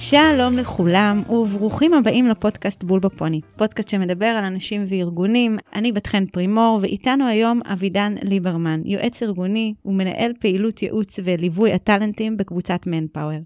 שלום לכולם וברוכים הבאים לפודקאסט בול בפוני, פודקאסט שמדבר על אנשים וארגונים. אני בת חן פרימור ואיתנו היום אבידן ליברמן, יועץ ארגוני ומנהל פעילות ייעוץ וליווי הטאלנטים בקבוצת מנפאוור.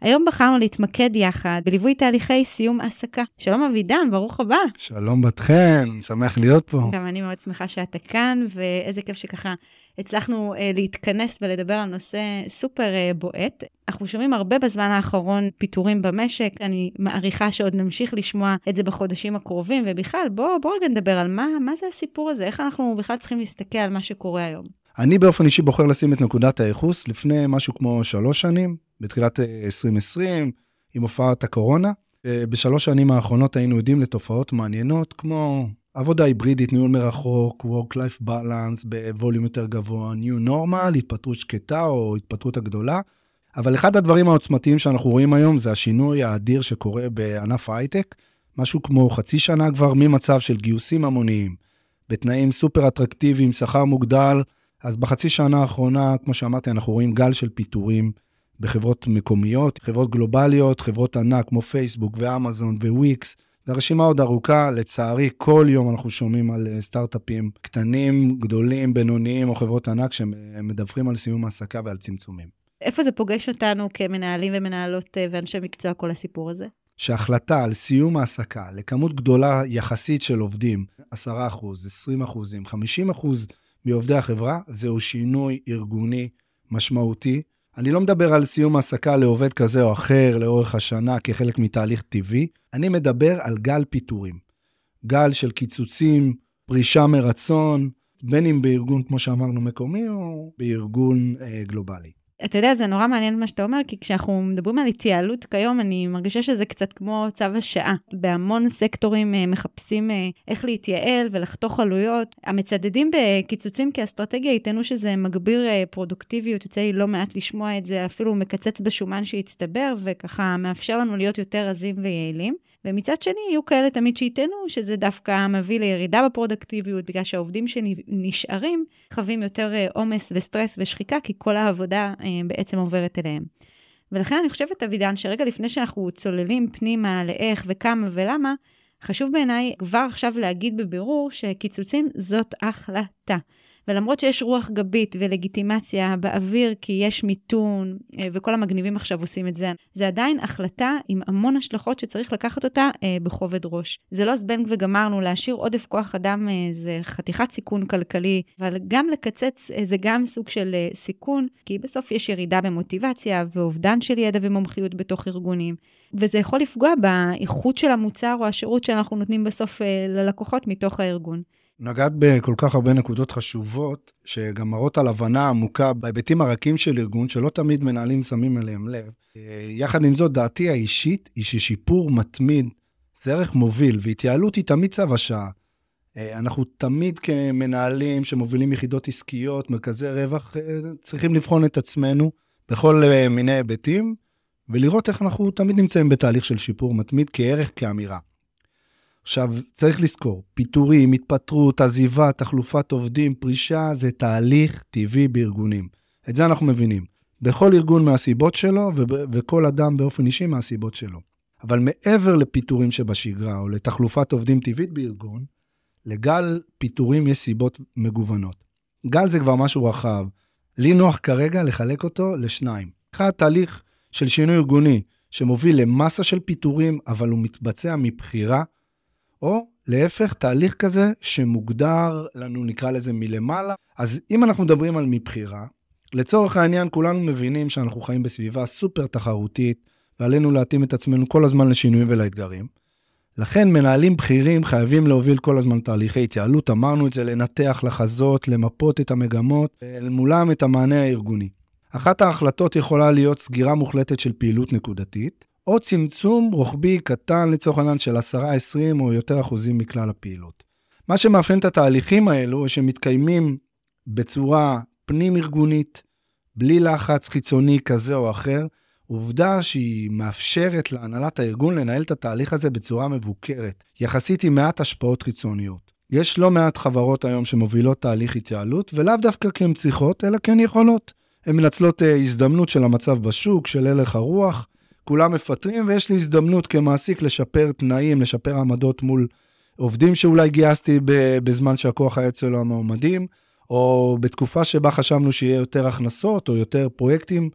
היום בחרנו להתמקד יחד בליווי תהליכי סיום העסקה. שלום אבידן, ברוך הבא. שלום בת חן, שמח להיות פה. גם אני מאוד שמחה שאתה כאן, ואיזה כיף שככה הצלחנו uh, להתכנס ולדבר על נושא סופר uh, בועט. אנחנו שומעים הרבה בזמן האחרון פיטורים במשק, אני מעריכה שעוד נמשיך לשמוע את זה בחודשים הקרובים, ובכלל, בואו בוא רגע נדבר על מה, מה זה הסיפור הזה, איך אנחנו בכלל צריכים להסתכל על מה שקורה היום. אני באופן אישי בוחר לשים את נקודת הייחוס לפני משהו כמו שלוש שנים, בתחילת 2020, אה, עם הופעת הקורונה. בשלוש שנים האחרונות היינו עדים לתופעות מעניינות, כמו עבודה היברידית, ניהול מרחוק, Work-Life Balance בווליום יותר גבוה, New Normal, התפטרות שקטה או התפטרות הגדולה. אבל אחד הדברים העוצמתיים שאנחנו רואים היום זה השינוי האדיר שקורה בענף ההייטק, משהו כמו חצי שנה כבר ממצב של גיוסים המוניים, בתנאים סופר אטרקטיביים, שכר מוגדל, אז בחצי שנה האחרונה, כמו שאמרתי, אנחנו רואים גל של פיטורים בחברות מקומיות, חברות גלובליות, חברות ענק כמו פייסבוק ואמזון וויקס. והרשימה עוד ארוכה, לצערי, כל יום אנחנו שומעים על אה, סטארט-אפים קטנים, גדולים, בינוניים או חברות ענק שמדווחים על סיום העסקה ועל צמצומים. איפה זה פוגש אותנו כמנהלים ומנהלות אה, ואנשי מקצוע, כל הסיפור הזה? שהחלטה על סיום העסקה לכמות גדולה יחסית של עובדים, 10 20 50 מעובדי החברה, זהו שינוי ארגוני משמעותי. אני לא מדבר על סיום העסקה לעובד כזה או אחר לאורך השנה כחלק מתהליך טבעי, אני מדבר על גל פיטורים. גל של קיצוצים, פרישה מרצון, בין אם בארגון, כמו שאמרנו, מקומי, או בארגון אה, גלובלי. אתה יודע, זה נורא מעניין מה שאתה אומר, כי כשאנחנו מדברים על התייעלות כיום, אני מרגישה שזה קצת כמו צו השעה. בהמון סקטורים אה, מחפשים אה, איך להתייעל ולחתוך עלויות. המצדדים בקיצוצים כאסטרטגיה יטענו שזה מגביר אה, פרודוקטיביות, יוצא לי לא מעט לשמוע את זה, אפילו מקצץ בשומן שהצטבר, וככה מאפשר לנו להיות יותר רזים ויעילים. ומצד שני, יהיו כאלה תמיד שיטענו שזה דווקא מביא לירידה בפרודקטיביות, בגלל שהעובדים שנשארים חווים יותר אה, עומס וסטרס ושחיקה, כי כל העבודה אה, בעצם עוברת אליהם. ולכן אני חושבת, אבידן, שרגע לפני שאנחנו צוללים פנימה לאיך וכמה ולמה, חשוב בעיניי כבר עכשיו להגיד בבירור שקיצוצים זאת החלטה. ולמרות שיש רוח גבית ולגיטימציה באוויר כי יש מיתון, אה, וכל המגניבים עכשיו עושים את זה, זה עדיין החלטה עם המון השלכות שצריך לקחת אותה אה, בכובד ראש. זה לא זבנג וגמרנו, להשאיר עודף כוח אדם אה, זה חתיכת סיכון כלכלי, אבל גם לקצץ זה גם סוג של סיכון, כי בסוף יש ירידה במוטיבציה ואובדן של ידע ומומחיות בתוך ארגונים. וזה יכול לפגוע באיכות של המוצר או השירות שאנחנו נותנים בסוף ללקוחות מתוך הארגון. נגעת בכל כך הרבה נקודות חשובות, שגם מראות על הבנה עמוקה בהיבטים הרכים של ארגון, שלא תמיד מנהלים שמים אליהם לב. יחד עם זאת, דעתי האישית היא ששיפור מתמיד זה ערך מוביל, והתייעלות היא תמיד צו השעה. אנחנו תמיד כמנהלים שמובילים יחידות עסקיות, מרכזי רווח, צריכים לבחון את עצמנו בכל מיני היבטים, ולראות איך אנחנו תמיד נמצאים בתהליך של שיפור מתמיד כערך, כאמירה. עכשיו, צריך לזכור, פיטורים, התפטרות, עזיבה, תחלופת עובדים, פרישה, זה תהליך טבעי בארגונים. את זה אנחנו מבינים. בכל ארגון מהסיבות שלו, וכל אדם באופן אישי מהסיבות שלו. אבל מעבר לפיטורים שבשגרה, או לתחלופת עובדים טבעית בארגון, לגל פיטורים יש סיבות מגוונות. גל זה כבר משהו רחב. לי נוח כרגע לחלק אותו לשניים. אחד, תהליך של שינוי ארגוני, שמוביל למסה של פיטורים, אבל הוא מתבצע מבחירה או להפך, תהליך כזה שמוגדר לנו, נקרא לזה מלמעלה. אז אם אנחנו מדברים על מבחירה, לצורך העניין כולנו מבינים שאנחנו חיים בסביבה סופר תחרותית, ועלינו להתאים את עצמנו כל הזמן לשינויים ולאתגרים. לכן מנהלים בכירים חייבים להוביל כל הזמן תהליכי התייעלות, אמרנו את זה, לנתח, לחזות, למפות את המגמות, אל מולם את המענה הארגוני. אחת ההחלטות יכולה להיות סגירה מוחלטת של פעילות נקודתית, או צמצום רוחבי קטן לצורך העניין של 10, 20 או יותר אחוזים מכלל הפעילות. מה שמאפיין את התהליכים האלו, שהם מתקיימים בצורה פנים-ארגונית, בלי לחץ חיצוני כזה או אחר, עובדה שהיא מאפשרת להנהלת הארגון לנהל את התהליך הזה בצורה מבוקרת, יחסית עם מעט השפעות חיצוניות. יש לא מעט חברות היום שמובילות תהליך התייעלות, ולאו דווקא כי הן צריכות, אלא כי הן יכולות. הן מנצלות אה, הזדמנות של המצב בשוק, של הלך הרוח, כולם מפטרים, ויש לי הזדמנות כמעסיק לשפר תנאים, לשפר עמדות מול עובדים שאולי גייסתי בזמן שהכוח היה אצל המועמדים, או בתקופה שבה חשבנו שיהיה יותר הכנסות או יותר פרויקטים,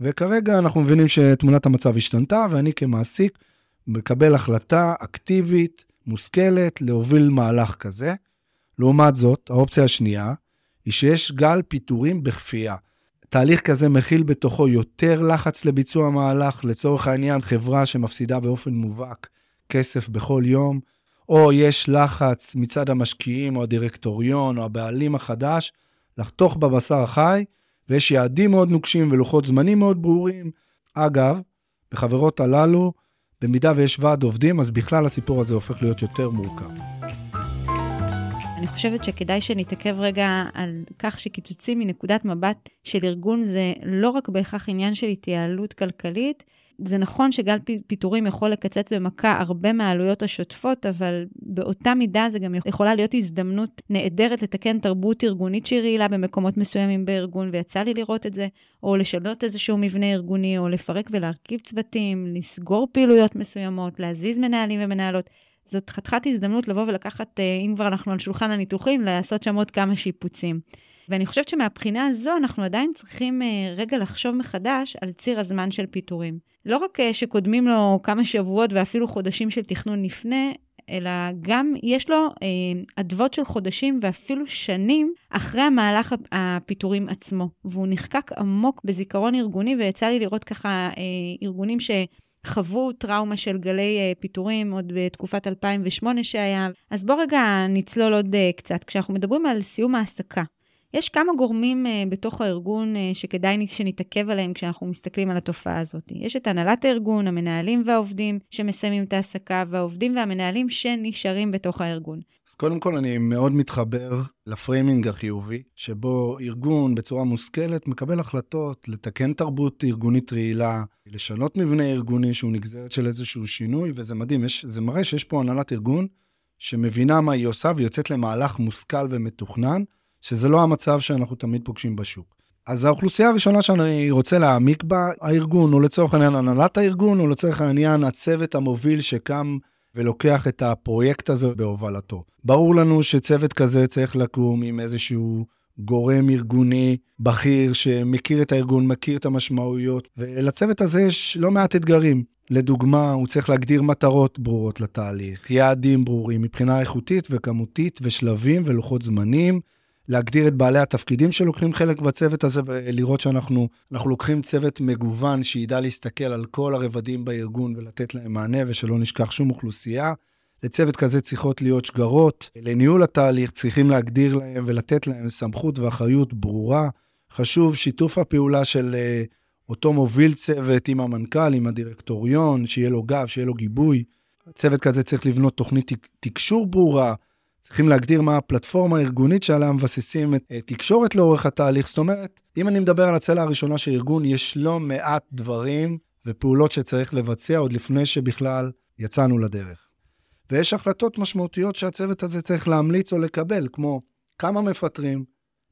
וכרגע אנחנו מבינים שתמונת המצב השתנתה, ואני כמעסיק מקבל החלטה אקטיבית, מושכלת, להוביל מהלך כזה. לעומת זאת, האופציה השנייה, היא שיש גל פיטורים בכפייה. תהליך כזה מכיל בתוכו יותר לחץ לביצוע המהלך, לצורך העניין חברה שמפסידה באופן מובהק כסף בכל יום, או יש לחץ מצד המשקיעים או הדירקטוריון או הבעלים החדש לחתוך בבשר החי, ויש יעדים מאוד נוקשים ולוחות זמנים מאוד ברורים. אגב, בחברות הללו, במידה ויש ועד עובדים, אז בכלל הסיפור הזה הופך להיות יותר מורכב. אני חושבת שכדאי שנתעכב רגע על כך שקיצוצים מנקודת מבט של ארגון זה לא רק בהכרח עניין של התייעלות כלכלית, זה נכון שגל פיטורים יכול לקצץ במכה הרבה מהעלויות השוטפות, אבל באותה מידה זה גם יכולה להיות הזדמנות נהדרת לתקן תרבות ארגונית שהיא רעילה במקומות מסוימים בארגון, ויצא לי לראות את זה, או לשנות איזשהו מבנה ארגוני, או לפרק ולהרכיב צוותים, לסגור פעילויות מסוימות, להזיז מנהלים ומנהלות. זאת חתיכת הזדמנות לבוא ולקחת, אה, אם כבר אנחנו על שולחן הניתוחים, לעשות שם עוד כמה שיפוצים. ואני חושבת שמהבחינה הזו אנחנו עדיין צריכים אה, רגע לחשוב מחדש על ציר הזמן של פיטורים. לא רק אה, שקודמים לו כמה שבועות ואפילו חודשים של תכנון לפני, אלא גם יש לו אדוות של חודשים ואפילו שנים אחרי המהלך הפיטורים עצמו. והוא נחקק עמוק בזיכרון ארגוני, ויצא לי לראות ככה ארגונים ש... חוו טראומה של גלי uh, פיטורים עוד בתקופת 2008 שהיה. אז בואו רגע נצלול עוד uh, קצת. כשאנחנו מדברים על סיום העסקה, יש כמה גורמים uh, בתוך הארגון uh, שכדאי שנתעכב עליהם כשאנחנו מסתכלים על התופעה הזאת. יש את הנהלת הארגון, המנהלים והעובדים שמסיימים את ההעסקה, והעובדים והמנהלים שנשארים בתוך הארגון. אז קודם כל אני מאוד מתחבר לפריימינג החיובי, שבו ארגון בצורה מושכלת מקבל החלטות לתקן תרבות ארגונית רעילה, לשנות מבנה ארגוני שהוא נגזרת של איזשהו שינוי, וזה מדהים, יש, זה מראה שיש פה הנהלת ארגון שמבינה מה היא עושה ויוצאת למהלך מושכל ומתוכנן. שזה לא המצב שאנחנו תמיד פוגשים בשוק. אז האוכלוסייה הראשונה שאני רוצה להעמיק בה, הארגון, או לצורך העניין הנהלת הארגון, או לצורך העניין הצוות המוביל שקם ולוקח את הפרויקט הזה בהובלתו. ברור לנו שצוות כזה צריך לקום עם איזשהו גורם ארגוני בכיר שמכיר את הארגון, מכיר את המשמעויות, ולצוות הזה יש לא מעט אתגרים. לדוגמה, הוא צריך להגדיר מטרות ברורות לתהליך, יעדים ברורים מבחינה איכותית וכמותית ושלבים ולוחות זמנים, להגדיר את בעלי התפקידים שלוקחים חלק בצוות הזה ולראות שאנחנו לוקחים צוות מגוון שידע להסתכל על כל הרבדים בארגון ולתת להם מענה ושלא נשכח שום אוכלוסייה. לצוות כזה צריכות להיות שגרות, לניהול התהליך צריכים להגדיר להם ולתת להם סמכות ואחריות ברורה. חשוב שיתוף הפעולה של uh, אותו מוביל צוות עם המנכ"ל, עם הדירקטוריון, שיהיה לו גב, שיהיה לו גיבוי. צוות כזה צריך לבנות תוכנית תקשור ברורה, צריכים להגדיר מה הפלטפורמה הארגונית שעליה מבססים את תקשורת לאורך התהליך. זאת אומרת, אם אני מדבר על הצלע הראשונה של ארגון, יש לא מעט דברים ופעולות שצריך לבצע עוד לפני שבכלל יצאנו לדרך. ויש החלטות משמעותיות שהצוות הזה צריך להמליץ או לקבל, כמו כמה מפטרים,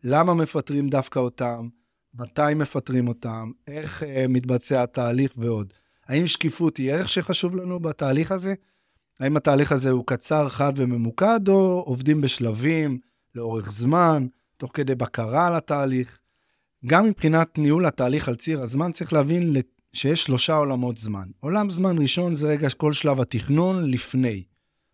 למה מפטרים דווקא אותם, מתי מפטרים אותם, איך uh, מתבצע התהליך ועוד. האם שקיפות היא ערך שחשוב לנו בתהליך הזה? האם התהליך הזה הוא קצר, חד וממוקד, או עובדים בשלבים, לאורך זמן, תוך כדי בקרה על התהליך? גם מבחינת ניהול התהליך על ציר הזמן, צריך להבין שיש שלושה עולמות זמן. עולם זמן ראשון זה רגע כל שלב התכנון לפני.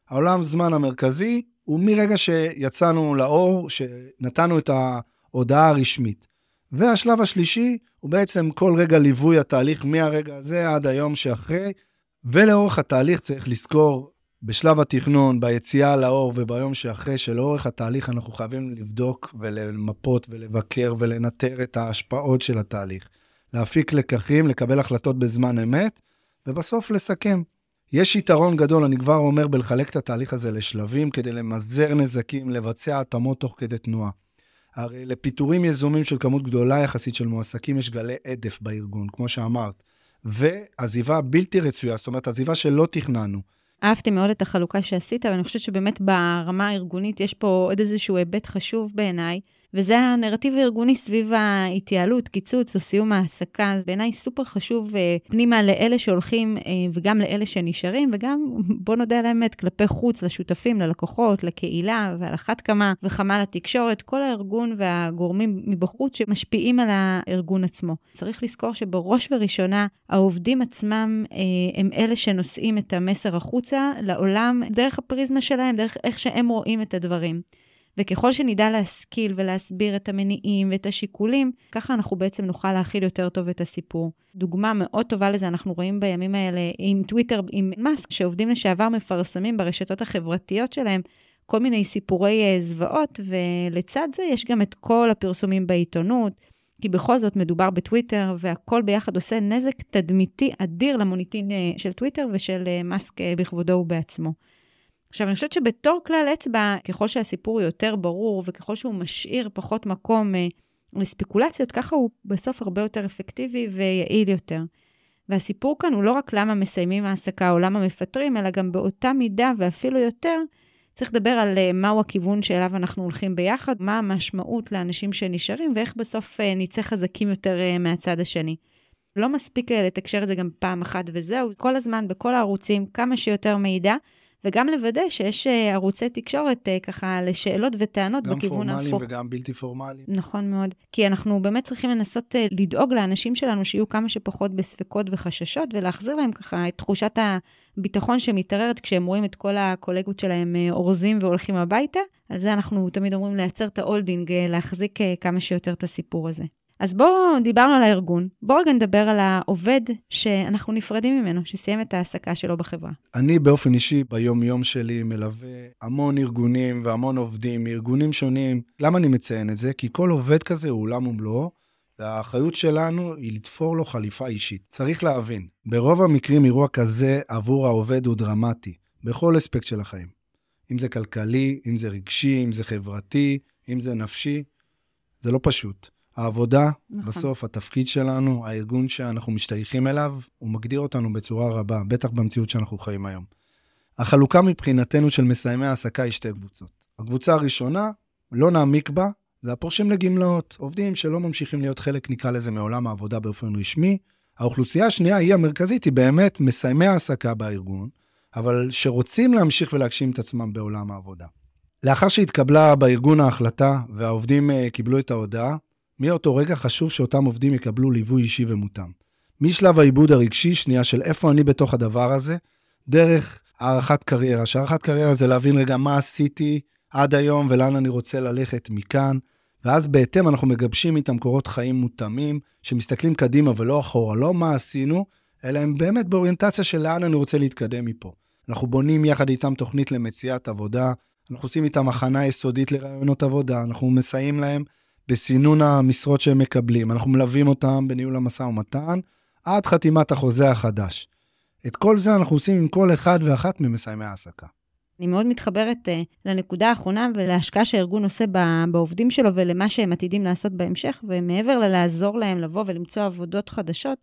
העולם זמן המרכזי הוא מרגע שיצאנו לאור, שנתנו את ההודעה הרשמית. והשלב השלישי הוא בעצם כל רגע ליווי התהליך מהרגע הזה עד היום שאחרי, ולאורך התהליך צריך לזכור בשלב התכנון, ביציאה לאור וביום שאחרי, שלאורך התהליך אנחנו חייבים לבדוק ולמפות ולבקר ולנטר את ההשפעות של התהליך. להפיק לקחים, לקבל החלטות בזמן אמת, ובסוף לסכם. יש יתרון גדול, אני כבר אומר, בלחלק את התהליך הזה לשלבים כדי למזער נזקים, לבצע התאמות תוך כדי תנועה. הרי לפיטורים יזומים של כמות גדולה יחסית של מועסקים יש גלי עדף בארגון, כמו שאמרת. ועזיבה בלתי רצויה, זאת אומרת, עזיבה שלא תכננו. אהבתי מאוד את החלוקה שעשית, ואני חושבת שבאמת ברמה הארגונית יש פה עוד איזשהו היבט חשוב בעיניי, וזה הנרטיב הארגוני סביב ההתייעלות, קיצוץ או סיום ההעסקה. בעיניי סופר חשוב אה, פנימה לאלה שהולכים אה, וגם לאלה שנשארים, וגם, בוא נודה על האמת, כלפי חוץ, לשותפים, ללקוחות, לקהילה, ועל אחת כמה וכמה לתקשורת, כל הארגון והגורמים מבחוץ שמשפיעים על הארגון עצמו. צריך לזכור שבראש ובראשונה, העובדים עצמם אה, הם אלה שנושאים את המסר החוצה לעולם, דרך הפריזמה שלהם, דרך איך שהם רואים את הדברים. וככל שנדע להשכיל ולהסביר את המניעים ואת השיקולים, ככה אנחנו בעצם נוכל להכיל יותר טוב את הסיפור. דוגמה מאוד טובה לזה אנחנו רואים בימים האלה עם טוויטר, עם מאסק, שעובדים לשעבר מפרסמים ברשתות החברתיות שלהם כל מיני סיפורי אה, זוועות, ולצד זה יש גם את כל הפרסומים בעיתונות, כי בכל זאת מדובר בטוויטר, והכל ביחד עושה נזק תדמיתי אדיר למוניטין אה, של טוויטר ושל אה, מאסק בכבודו ובעצמו. עכשיו, אני חושבת שבתור כלל אצבע, ככל שהסיפור יותר ברור וככל שהוא משאיר פחות מקום אה, לספקולציות, ככה הוא בסוף הרבה יותר אפקטיבי ויעיל יותר. והסיפור כאן הוא לא רק למה מסיימים העסקה או למה מפטרים, אלא גם באותה מידה ואפילו יותר, צריך לדבר על uh, מהו הכיוון שאליו אנחנו הולכים ביחד, מה המשמעות לאנשים שנשארים ואיך בסוף uh, נצא חזקים יותר uh, מהצד השני. לא מספיק לתקשר את זה גם פעם אחת וזהו, כל הזמן בכל הערוצים כמה שיותר מידע. וגם לוודא שיש אה, ערוצי תקשורת אה, ככה לשאלות וטענות בכיוון ההפוך. גם פורמליים וגם בלתי פורמליים. נכון מאוד. כי אנחנו באמת צריכים לנסות אה, לדאוג לאנשים שלנו שיהיו כמה שפחות בספקות וחששות, ולהחזיר להם ככה את תחושת הביטחון שמתערערת כשהם רואים את כל הקולגות שלהם אורזים והולכים הביתה. על זה אנחנו תמיד אומרים לייצר את ה holding, להחזיק כמה שיותר את הסיפור הזה. אז בואו, דיברנו על הארגון, בואו רגע נדבר על העובד שאנחנו נפרדים ממנו, שסיים את ההעסקה שלו בחברה. אני באופן אישי, ביום-יום שלי, מלווה המון ארגונים והמון עובדים מארגונים שונים. למה אני מציין את זה? כי כל עובד כזה הוא עולם ומלואו, והאחריות שלנו היא לתפור לו חליפה אישית. צריך להבין, ברוב המקרים אירוע כזה עבור העובד הוא דרמטי, בכל אספקט של החיים. אם זה כלכלי, אם זה רגשי, אם זה חברתי, אם זה נפשי, זה לא פשוט. העבודה, נכון. בסוף התפקיד שלנו, הארגון שאנחנו משתייכים אליו, הוא מגדיר אותנו בצורה רבה, בטח במציאות שאנחנו חיים היום. החלוקה מבחינתנו של מסיימי העסקה היא שתי קבוצות. הקבוצה הראשונה, לא נעמיק בה, זה הפורשים לגמלאות, עובדים שלא ממשיכים להיות חלק, נקרא לזה, מעולם העבודה באופן רשמי. האוכלוסייה השנייה, היא המרכזית, היא באמת מסיימי העסקה בארגון, אבל שרוצים להמשיך ולהגשים את עצמם בעולם העבודה. לאחר שהתקבלה בארגון ההחלטה והעובדים uh, קיבלו את ההודעה, מאותו רגע חשוב שאותם עובדים יקבלו ליווי אישי ומותאם. משלב העיבוד הרגשי, שנייה של איפה אני בתוך הדבר הזה, דרך הערכת קריירה, שהערכת קריירה זה להבין רגע מה עשיתי עד היום ולאן אני רוצה ללכת מכאן, ואז בהתאם אנחנו מגבשים איתם קורות חיים מותאמים, שמסתכלים קדימה ולא אחורה, לא מה עשינו, אלא הם באמת באוריינטציה של לאן אני רוצה להתקדם מפה. אנחנו בונים יחד איתם תוכנית למציאת עבודה, אנחנו עושים איתם הכנה יסודית לרעיונות עבודה, אנחנו מסייעים להם בסינון המשרות שהם מקבלים, אנחנו מלווים אותם בניהול המשא ומתן, עד חתימת החוזה החדש. את כל זה אנחנו עושים עם כל אחד ואחת ממסיימי העסקה. אני מאוד מתחברת uh, לנקודה האחרונה ולהשקעה שהארגון עושה בעובדים שלו ולמה שהם עתידים לעשות בהמשך, ומעבר ללעזור להם לבוא ולמצוא עבודות חדשות,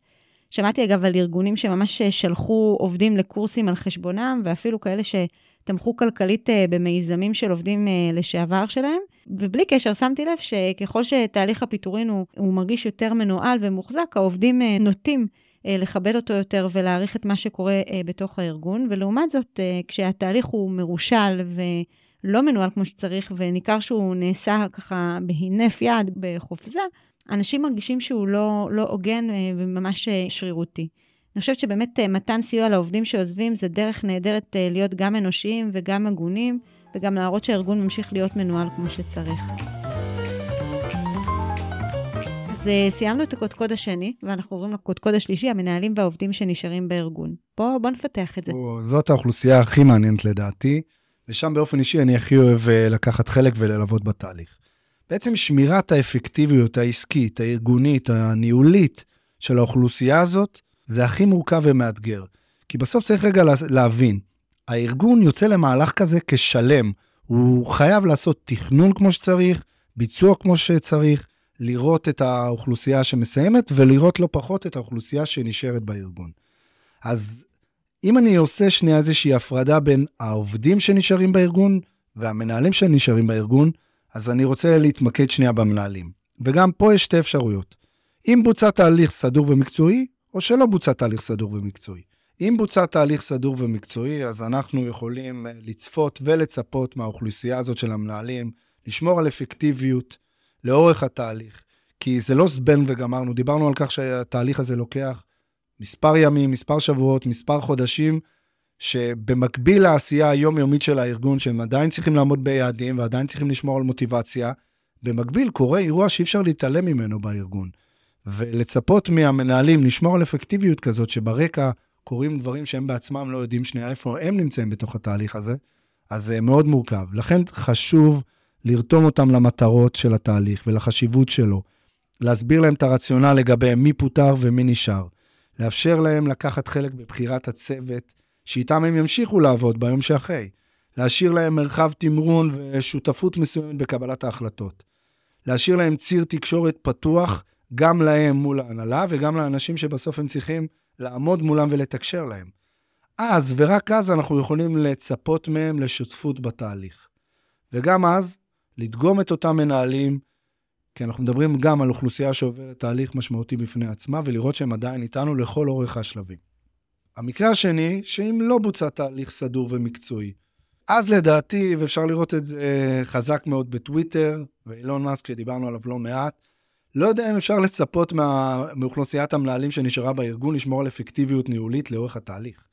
שמעתי אגב על ארגונים שממש אה, שלחו עובדים לקורסים על חשבונם, ואפילו כאלה שתמכו כלכלית אה, במיזמים של עובדים אה, לשעבר שלהם. ובלי קשר, שמתי לב שככל שתהליך הפיטורין הוא, הוא מרגיש יותר מנוהל ומוחזק, העובדים אה, נוטים אה, לכבד אותו יותר ולהעריך את מה שקורה אה, בתוך הארגון. ולעומת זאת, כשהתהליך הוא מרושל ולא מנוהל כמו שצריך, וניכר שהוא נעשה ככה בהינף יד, בחופזה, אנשים מרגישים שהוא לא, לא הוגן וממש שרירותי. אני חושבת שבאמת מתן סיוע לעובדים שעוזבים זה דרך נהדרת להיות גם אנושיים וגם הגונים. וגם להראות שהארגון ממשיך להיות מנוהל כמו שצריך. אז אה, סיימנו את הקודקוד השני, ואנחנו עוברים לקודקוד השלישי, המנהלים והעובדים שנשארים בארגון. בוא, בוא נפתח את זה. זאת האוכלוסייה הכי מעניינת לדעתי, ושם באופן אישי אני הכי אוהב אה, לקחת חלק וללוות בתהליך. בעצם שמירת האפקטיביות העסקית, הארגונית, הניהולית של האוכלוסייה הזאת, זה הכי מורכב ומאתגר. כי בסוף צריך רגע להבין, הארגון יוצא למהלך כזה כשלם. הוא חייב לעשות תכנון כמו שצריך, ביצוע כמו שצריך, לראות את האוכלוסייה שמסיימת ולראות לא פחות את האוכלוסייה שנשארת בארגון. אז אם אני עושה שנייה איזושהי הפרדה בין העובדים שנשארים בארגון והמנהלים שנשארים בארגון, אז אני רוצה להתמקד שנייה במנהלים. וגם פה יש שתי אפשרויות. אם בוצע תהליך סדור ומקצועי, או שלא בוצע תהליך סדור ומקצועי. אם בוצע תהליך סדור ומקצועי, אז אנחנו יכולים אה, לצפות ולצפות מהאוכלוסייה הזאת של המנהלים, לשמור על אפקטיביות לאורך התהליך. כי זה לא זבן וגמרנו, דיברנו על כך שהתהליך הזה לוקח מספר ימים, מספר שבועות, מספר חודשים, שבמקביל לעשייה היומיומית של הארגון, שהם עדיין צריכים לעמוד ביעדים ועדיין צריכים לשמור על מוטיבציה, במקביל קורה אירוע שאי אפשר להתעלם ממנו בארגון. ולצפות מהמנהלים לשמור על אפקטיביות כזאת, שברקע קורים דברים שהם בעצמם לא יודעים שנייה איפה הם נמצאים בתוך התהליך הזה, אז זה מאוד מורכב. לכן חשוב לרתום אותם למטרות של התהליך ולחשיבות שלו, להסביר להם את הרציונל לגבי מי פוטר ומי נשאר, לאפשר להם לקחת חלק בבחירת הצוות שאיתם הם ימשיכו לעבוד ביום שאחרי, להשאיר להם מרחב תמרון ושותפות מסוימת בקבלת ההחלטות, להשאיר להם ציר תקשורת פתוח גם להם מול ההנהלה וגם לאנשים שבסוף הם צריכים לעמוד מולם ולתקשר להם. אז ורק אז אנחנו יכולים לצפות מהם לשותפות בתהליך. וגם אז, לדגום את אותם מנהלים, כי אנחנו מדברים גם על אוכלוסייה שעוברת תהליך משמעותי בפני עצמה, ולראות שהם עדיין איתנו לכל אורך השלבים. המקרה השני, שאם לא בוצע תהליך סדור ומקצועי, אז לדעתי, ואפשר לראות את זה חזק מאוד בטוויטר, ואילון מאסק, שדיברנו עליו לא מעט, לא יודע אם אפשר לצפות מה... מאוכלוסיית המנהלים שנשארה בארגון לשמור על אפקטיביות ניהולית לאורך התהליך.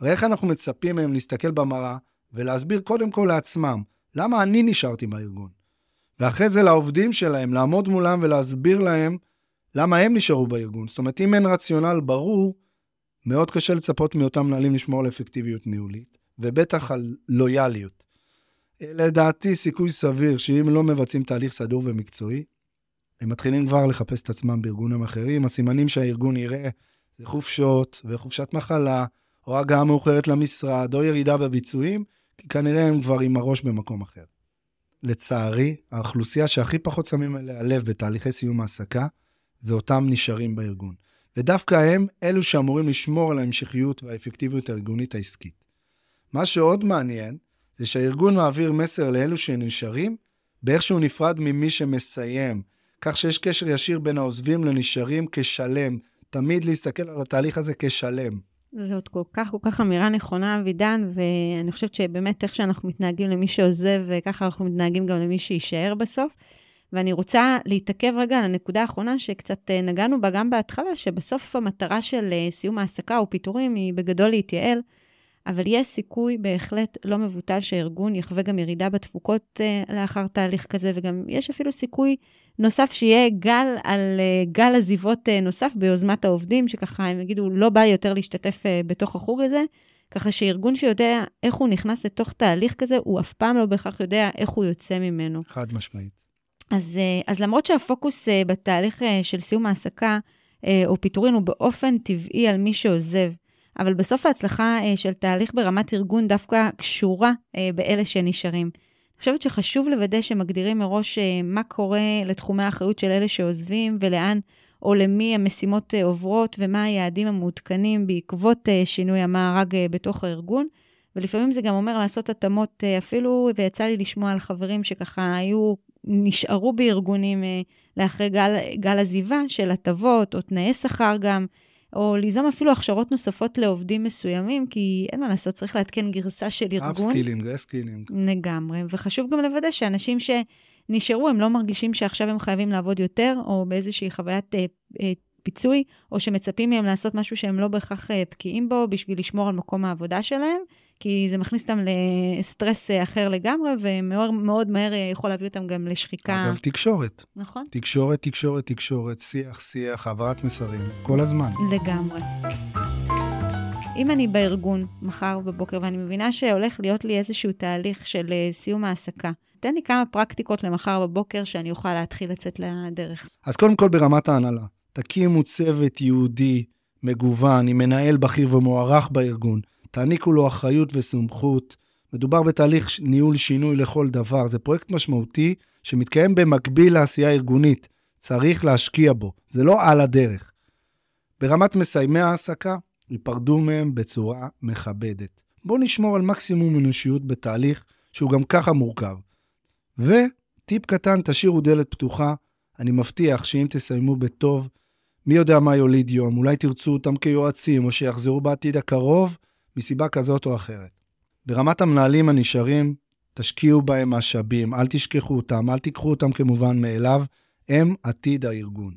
הרי איך אנחנו מצפים מהם להסתכל במראה ולהסביר קודם כל לעצמם למה אני נשארתי בארגון, ואחרי זה לעובדים שלהם לעמוד מולם ולהסביר להם למה הם נשארו בארגון. זאת אומרת, אם אין רציונל ברור, מאוד קשה לצפות מאותם מנהלים לשמור על אפקטיביות ניהולית, ובטח על לויאליות. לדעתי, סיכוי סביר שאם לא מבצעים תהליך סדור ומקצועי, הם מתחילים כבר לחפש את עצמם בארגונים אחרים. הסימנים שהארגון יראה זה חופשות וחופשת מחלה, או הגעה מאוחרת למשרד, או ירידה בביצועים, כי כנראה הם כבר עם הראש במקום אחר. לצערי, האוכלוסייה שהכי פחות שמים אליה לב בתהליכי סיום העסקה, זה אותם נשארים בארגון. ודווקא הם אלו שאמורים לשמור על ההמשכיות והאפקטיביות הארגונית העסקית. מה שעוד מעניין, זה שהארגון מעביר מסר לאלו שנשארים, באיך שהוא נפרד ממי שמסיים, כך שיש קשר ישיר בין העוזבים לנשארים כשלם. תמיד להסתכל על התהליך הזה כשלם. זאת כל כך, כל כך אמירה נכונה, אבידן, ואני חושבת שבאמת איך שאנחנו מתנהגים למי שעוזב, וככה אנחנו מתנהגים גם למי שיישאר בסוף. ואני רוצה להתעכב רגע על הנקודה האחרונה שקצת אה, נגענו בה גם בהתחלה, שבסוף המטרה של אה, סיום העסקה או פיטורים היא בגדול להתייעל. אבל יש סיכוי בהחלט לא מבוטל שהארגון יחווה גם ירידה בתפוקות uh, לאחר תהליך כזה, וגם יש אפילו סיכוי נוסף שיהיה גל על אה, גל עזיבות אה, נוסף ביוזמת העובדים, שככה הם יגידו, לא בא יותר להשתתף אה, בתוך החוג הזה, ככה שארגון שיודע איך הוא נכנס לתוך תהליך כזה, הוא אף פעם לא בהכרח יודע איך הוא יוצא ממנו. חד משמעית. אז, אה, אז למרות שהפוקוס אה, בתהליך אה, של סיום העסקה, אה, או פיטורין הוא באופן טבעי על מי שעוזב, אבל בסוף ההצלחה אה, של תהליך ברמת ארגון דווקא קשורה אה, באלה שנשארים. אני חושבת שחשוב לוודא שמגדירים מראש אה, מה קורה לתחומי האחריות של אלה שעוזבים ולאן או למי המשימות עוברות ומה היעדים המעודכנים בעקבות שינוי המארג בתוך הארגון. ולפעמים זה גם אומר לעשות התאמות אפילו, ויצא לי לשמוע על חברים שככה היו, נשארו בארגונים לאחרי גל, גל עזיבה של הטבות או תנאי שכר גם. או ליזום אפילו הכשרות נוספות לעובדים מסוימים, כי אין מה לעשות, צריך לעדכן גרסה של ארגון. upskilling, upskilling. לגמרי, וחשוב גם לוודא שאנשים שנשארו, הם לא מרגישים שעכשיו הם חייבים לעבוד יותר, או באיזושהי חוויית אה, אה, פיצוי, או שמצפים מהם לעשות משהו שהם לא בהכרח אה, בקיאים בו בשביל לשמור על מקום העבודה שלהם, כי זה מכניס אותם לסטרס אה, אחר לגמרי, ומאוד מאוד מהר אה, יכול להביא אותם גם לשחיקה. אגב, תקשורת. נכון. תקשורת, תקשורת, תקשורת, שיח, שיח, העברת מסרים, כל הזמן. לגמרי. אם אני בארגון מחר בבוקר ואני מבינה שהולך להיות לי איזשהו תהליך של סיום העסקה, תן לי כמה פרקטיקות למחר בבוקר שאני אוכל להתחיל לצאת לדרך. אז קודם כל ברמת ההנהלה. תקימו צוות יהודי מגוון עם מנהל בכיר ומוערך בארגון. תעניקו לו אחריות וסמכות. מדובר בתהליך ניהול שינוי לכל דבר. זה פרויקט משמעותי שמתקיים במקביל לעשייה ארגונית. צריך להשקיע בו, זה לא על הדרך. ברמת מסיימי העסקה, ייפרדו מהם בצורה מכבדת. בואו נשמור על מקסימום אנושיות בתהליך שהוא גם ככה מורכב. טיפ קטן, תשאירו דלת פתוחה. אני מבטיח שאם תסיימו בטוב, מי יודע מה יוליד יום, אולי תרצו אותם כיועצים, או שיחזרו בעתיד הקרוב, מסיבה כזאת או אחרת. ברמת המנהלים הנשארים, תשקיעו בהם משאבים, אל תשכחו אותם, אל תיקחו אותם כמובן מאליו, הם עתיד הארגון.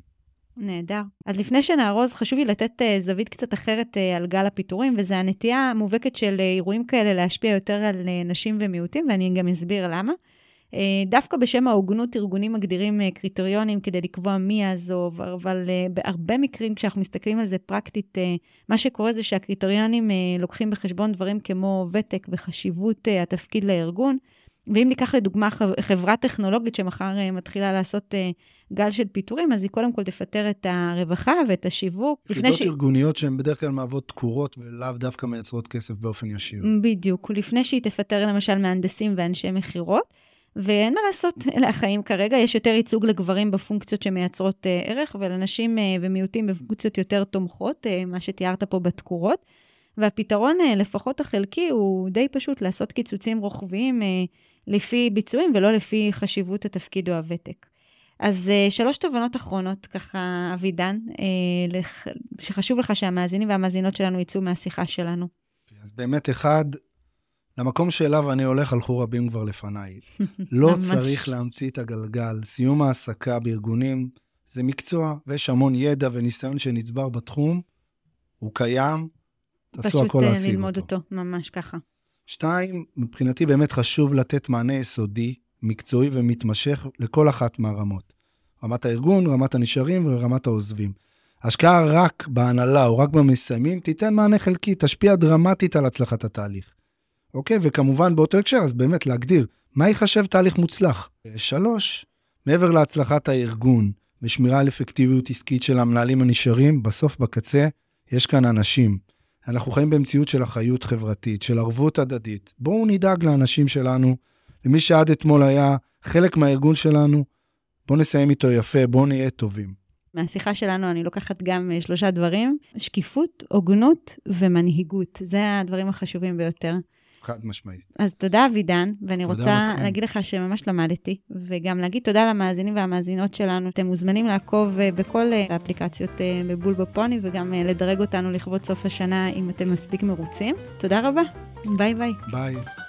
נהדר. אז לפני שנארוז, חשוב לי לתת uh, זווית קצת אחרת uh, על גל הפיטורים, וזה הנטייה המובהקת של uh, אירועים כאלה להשפיע יותר על נשים ומיעוטים, ואני גם אסביר למה. Uh, דווקא בשם ההוגנות, ארגונים מגדירים uh, קריטריונים כדי לקבוע מי יעזוב, אבל uh, בהרבה מקרים, כשאנחנו מסתכלים על זה פרקטית, מה שקורה זה שהקריטריונים לוקחים בחשבון דברים כמו ותק וחשיבות התפקיד לארגון. ואם ניקח לדוגמה חברה טכנולוגית שמחר אה, מתחילה לעשות אה, גל של פיטורים, אז היא קודם כל תפטר את הרווחה ואת השיווק. יחידות ש... ארגוניות שהן בדרך כלל מהוות תקורות ולאו דווקא מייצרות כסף באופן ישיר. בדיוק, לפני שהיא תפטר למשל מהנדסים ואנשי מכירות. ואין מה לעשות, אלה החיים כרגע, יש יותר ייצוג לגברים בפונקציות שמייצרות uh, ערך, ולנשים uh, ומיעוטים בפונקציות יותר תומכות, uh, מה שתיארת פה בתקורות. והפתרון, uh, לפחות החלקי, הוא די פשוט, לעשות קיצוצים רוחביים uh, לפי ביצועים ולא לפי חשיבות התפקיד או הוותק. אז uh, שלוש תובנות אחרונות, ככה, אבידן, uh, לח... שחשוב לך שהמאזינים והמאזינות שלנו יצאו מהשיחה שלנו. אז באמת, אחד, למקום שאליו אני הולך הלכו רבים כבר לפניי. לא צריך להמציא את הגלגל. סיום העסקה בארגונים זה מקצוע, ויש המון ידע וניסיון שנצבר בתחום, הוא קיים, תעשו הכל להשיג אותו. פשוט ללמוד אותו, ממש ככה. שתיים, מבחינתי באמת חשוב לתת מענה יסודי, מקצועי ומתמשך לכל אחת מהרמות. רמת הארגון, רמת הנשארים ורמת העוזבים. השקעה רק בהנהלה או רק במסיימים תיתן מענה חלקי, תשפיע דרמטית על הצלחת התהליך. אוקיי? וכמובן באותו הקשר, אז באמת להגדיר מה ייחשב תהליך מוצלח. שלוש, מעבר להצלחת הארגון ושמירה על אפקטיביות עסקית של המנהלים הנשארים, בסוף בקצה יש כאן אנשים. אנחנו חיים במציאות של אחריות חברתית, של ערבות הדדית. בואו נדאג לאנשים שלנו, למי שעד אתמול היה חלק מהארגון שלנו, בואו נסיים איתו יפה, בואו נהיה טובים. מהשיחה שלנו אני לוקחת גם אה, שלושה דברים, שקיפות, הוגנות ומנהיגות. זה הדברים החשובים ביותר. חד משמעית. אז תודה, אבידן, ואני רוצה לכם. להגיד לך שממש למדתי, וגם להגיד תודה למאזינים והמאזינות שלנו. אתם מוזמנים לעקוב אה, בכל אה, האפליקציות אה, בבול בפוני, וגם לדרג אותנו לכבוד סוף השנה אם אתם מספיק מרוצים. תודה רבה, ביי ביי. ביי.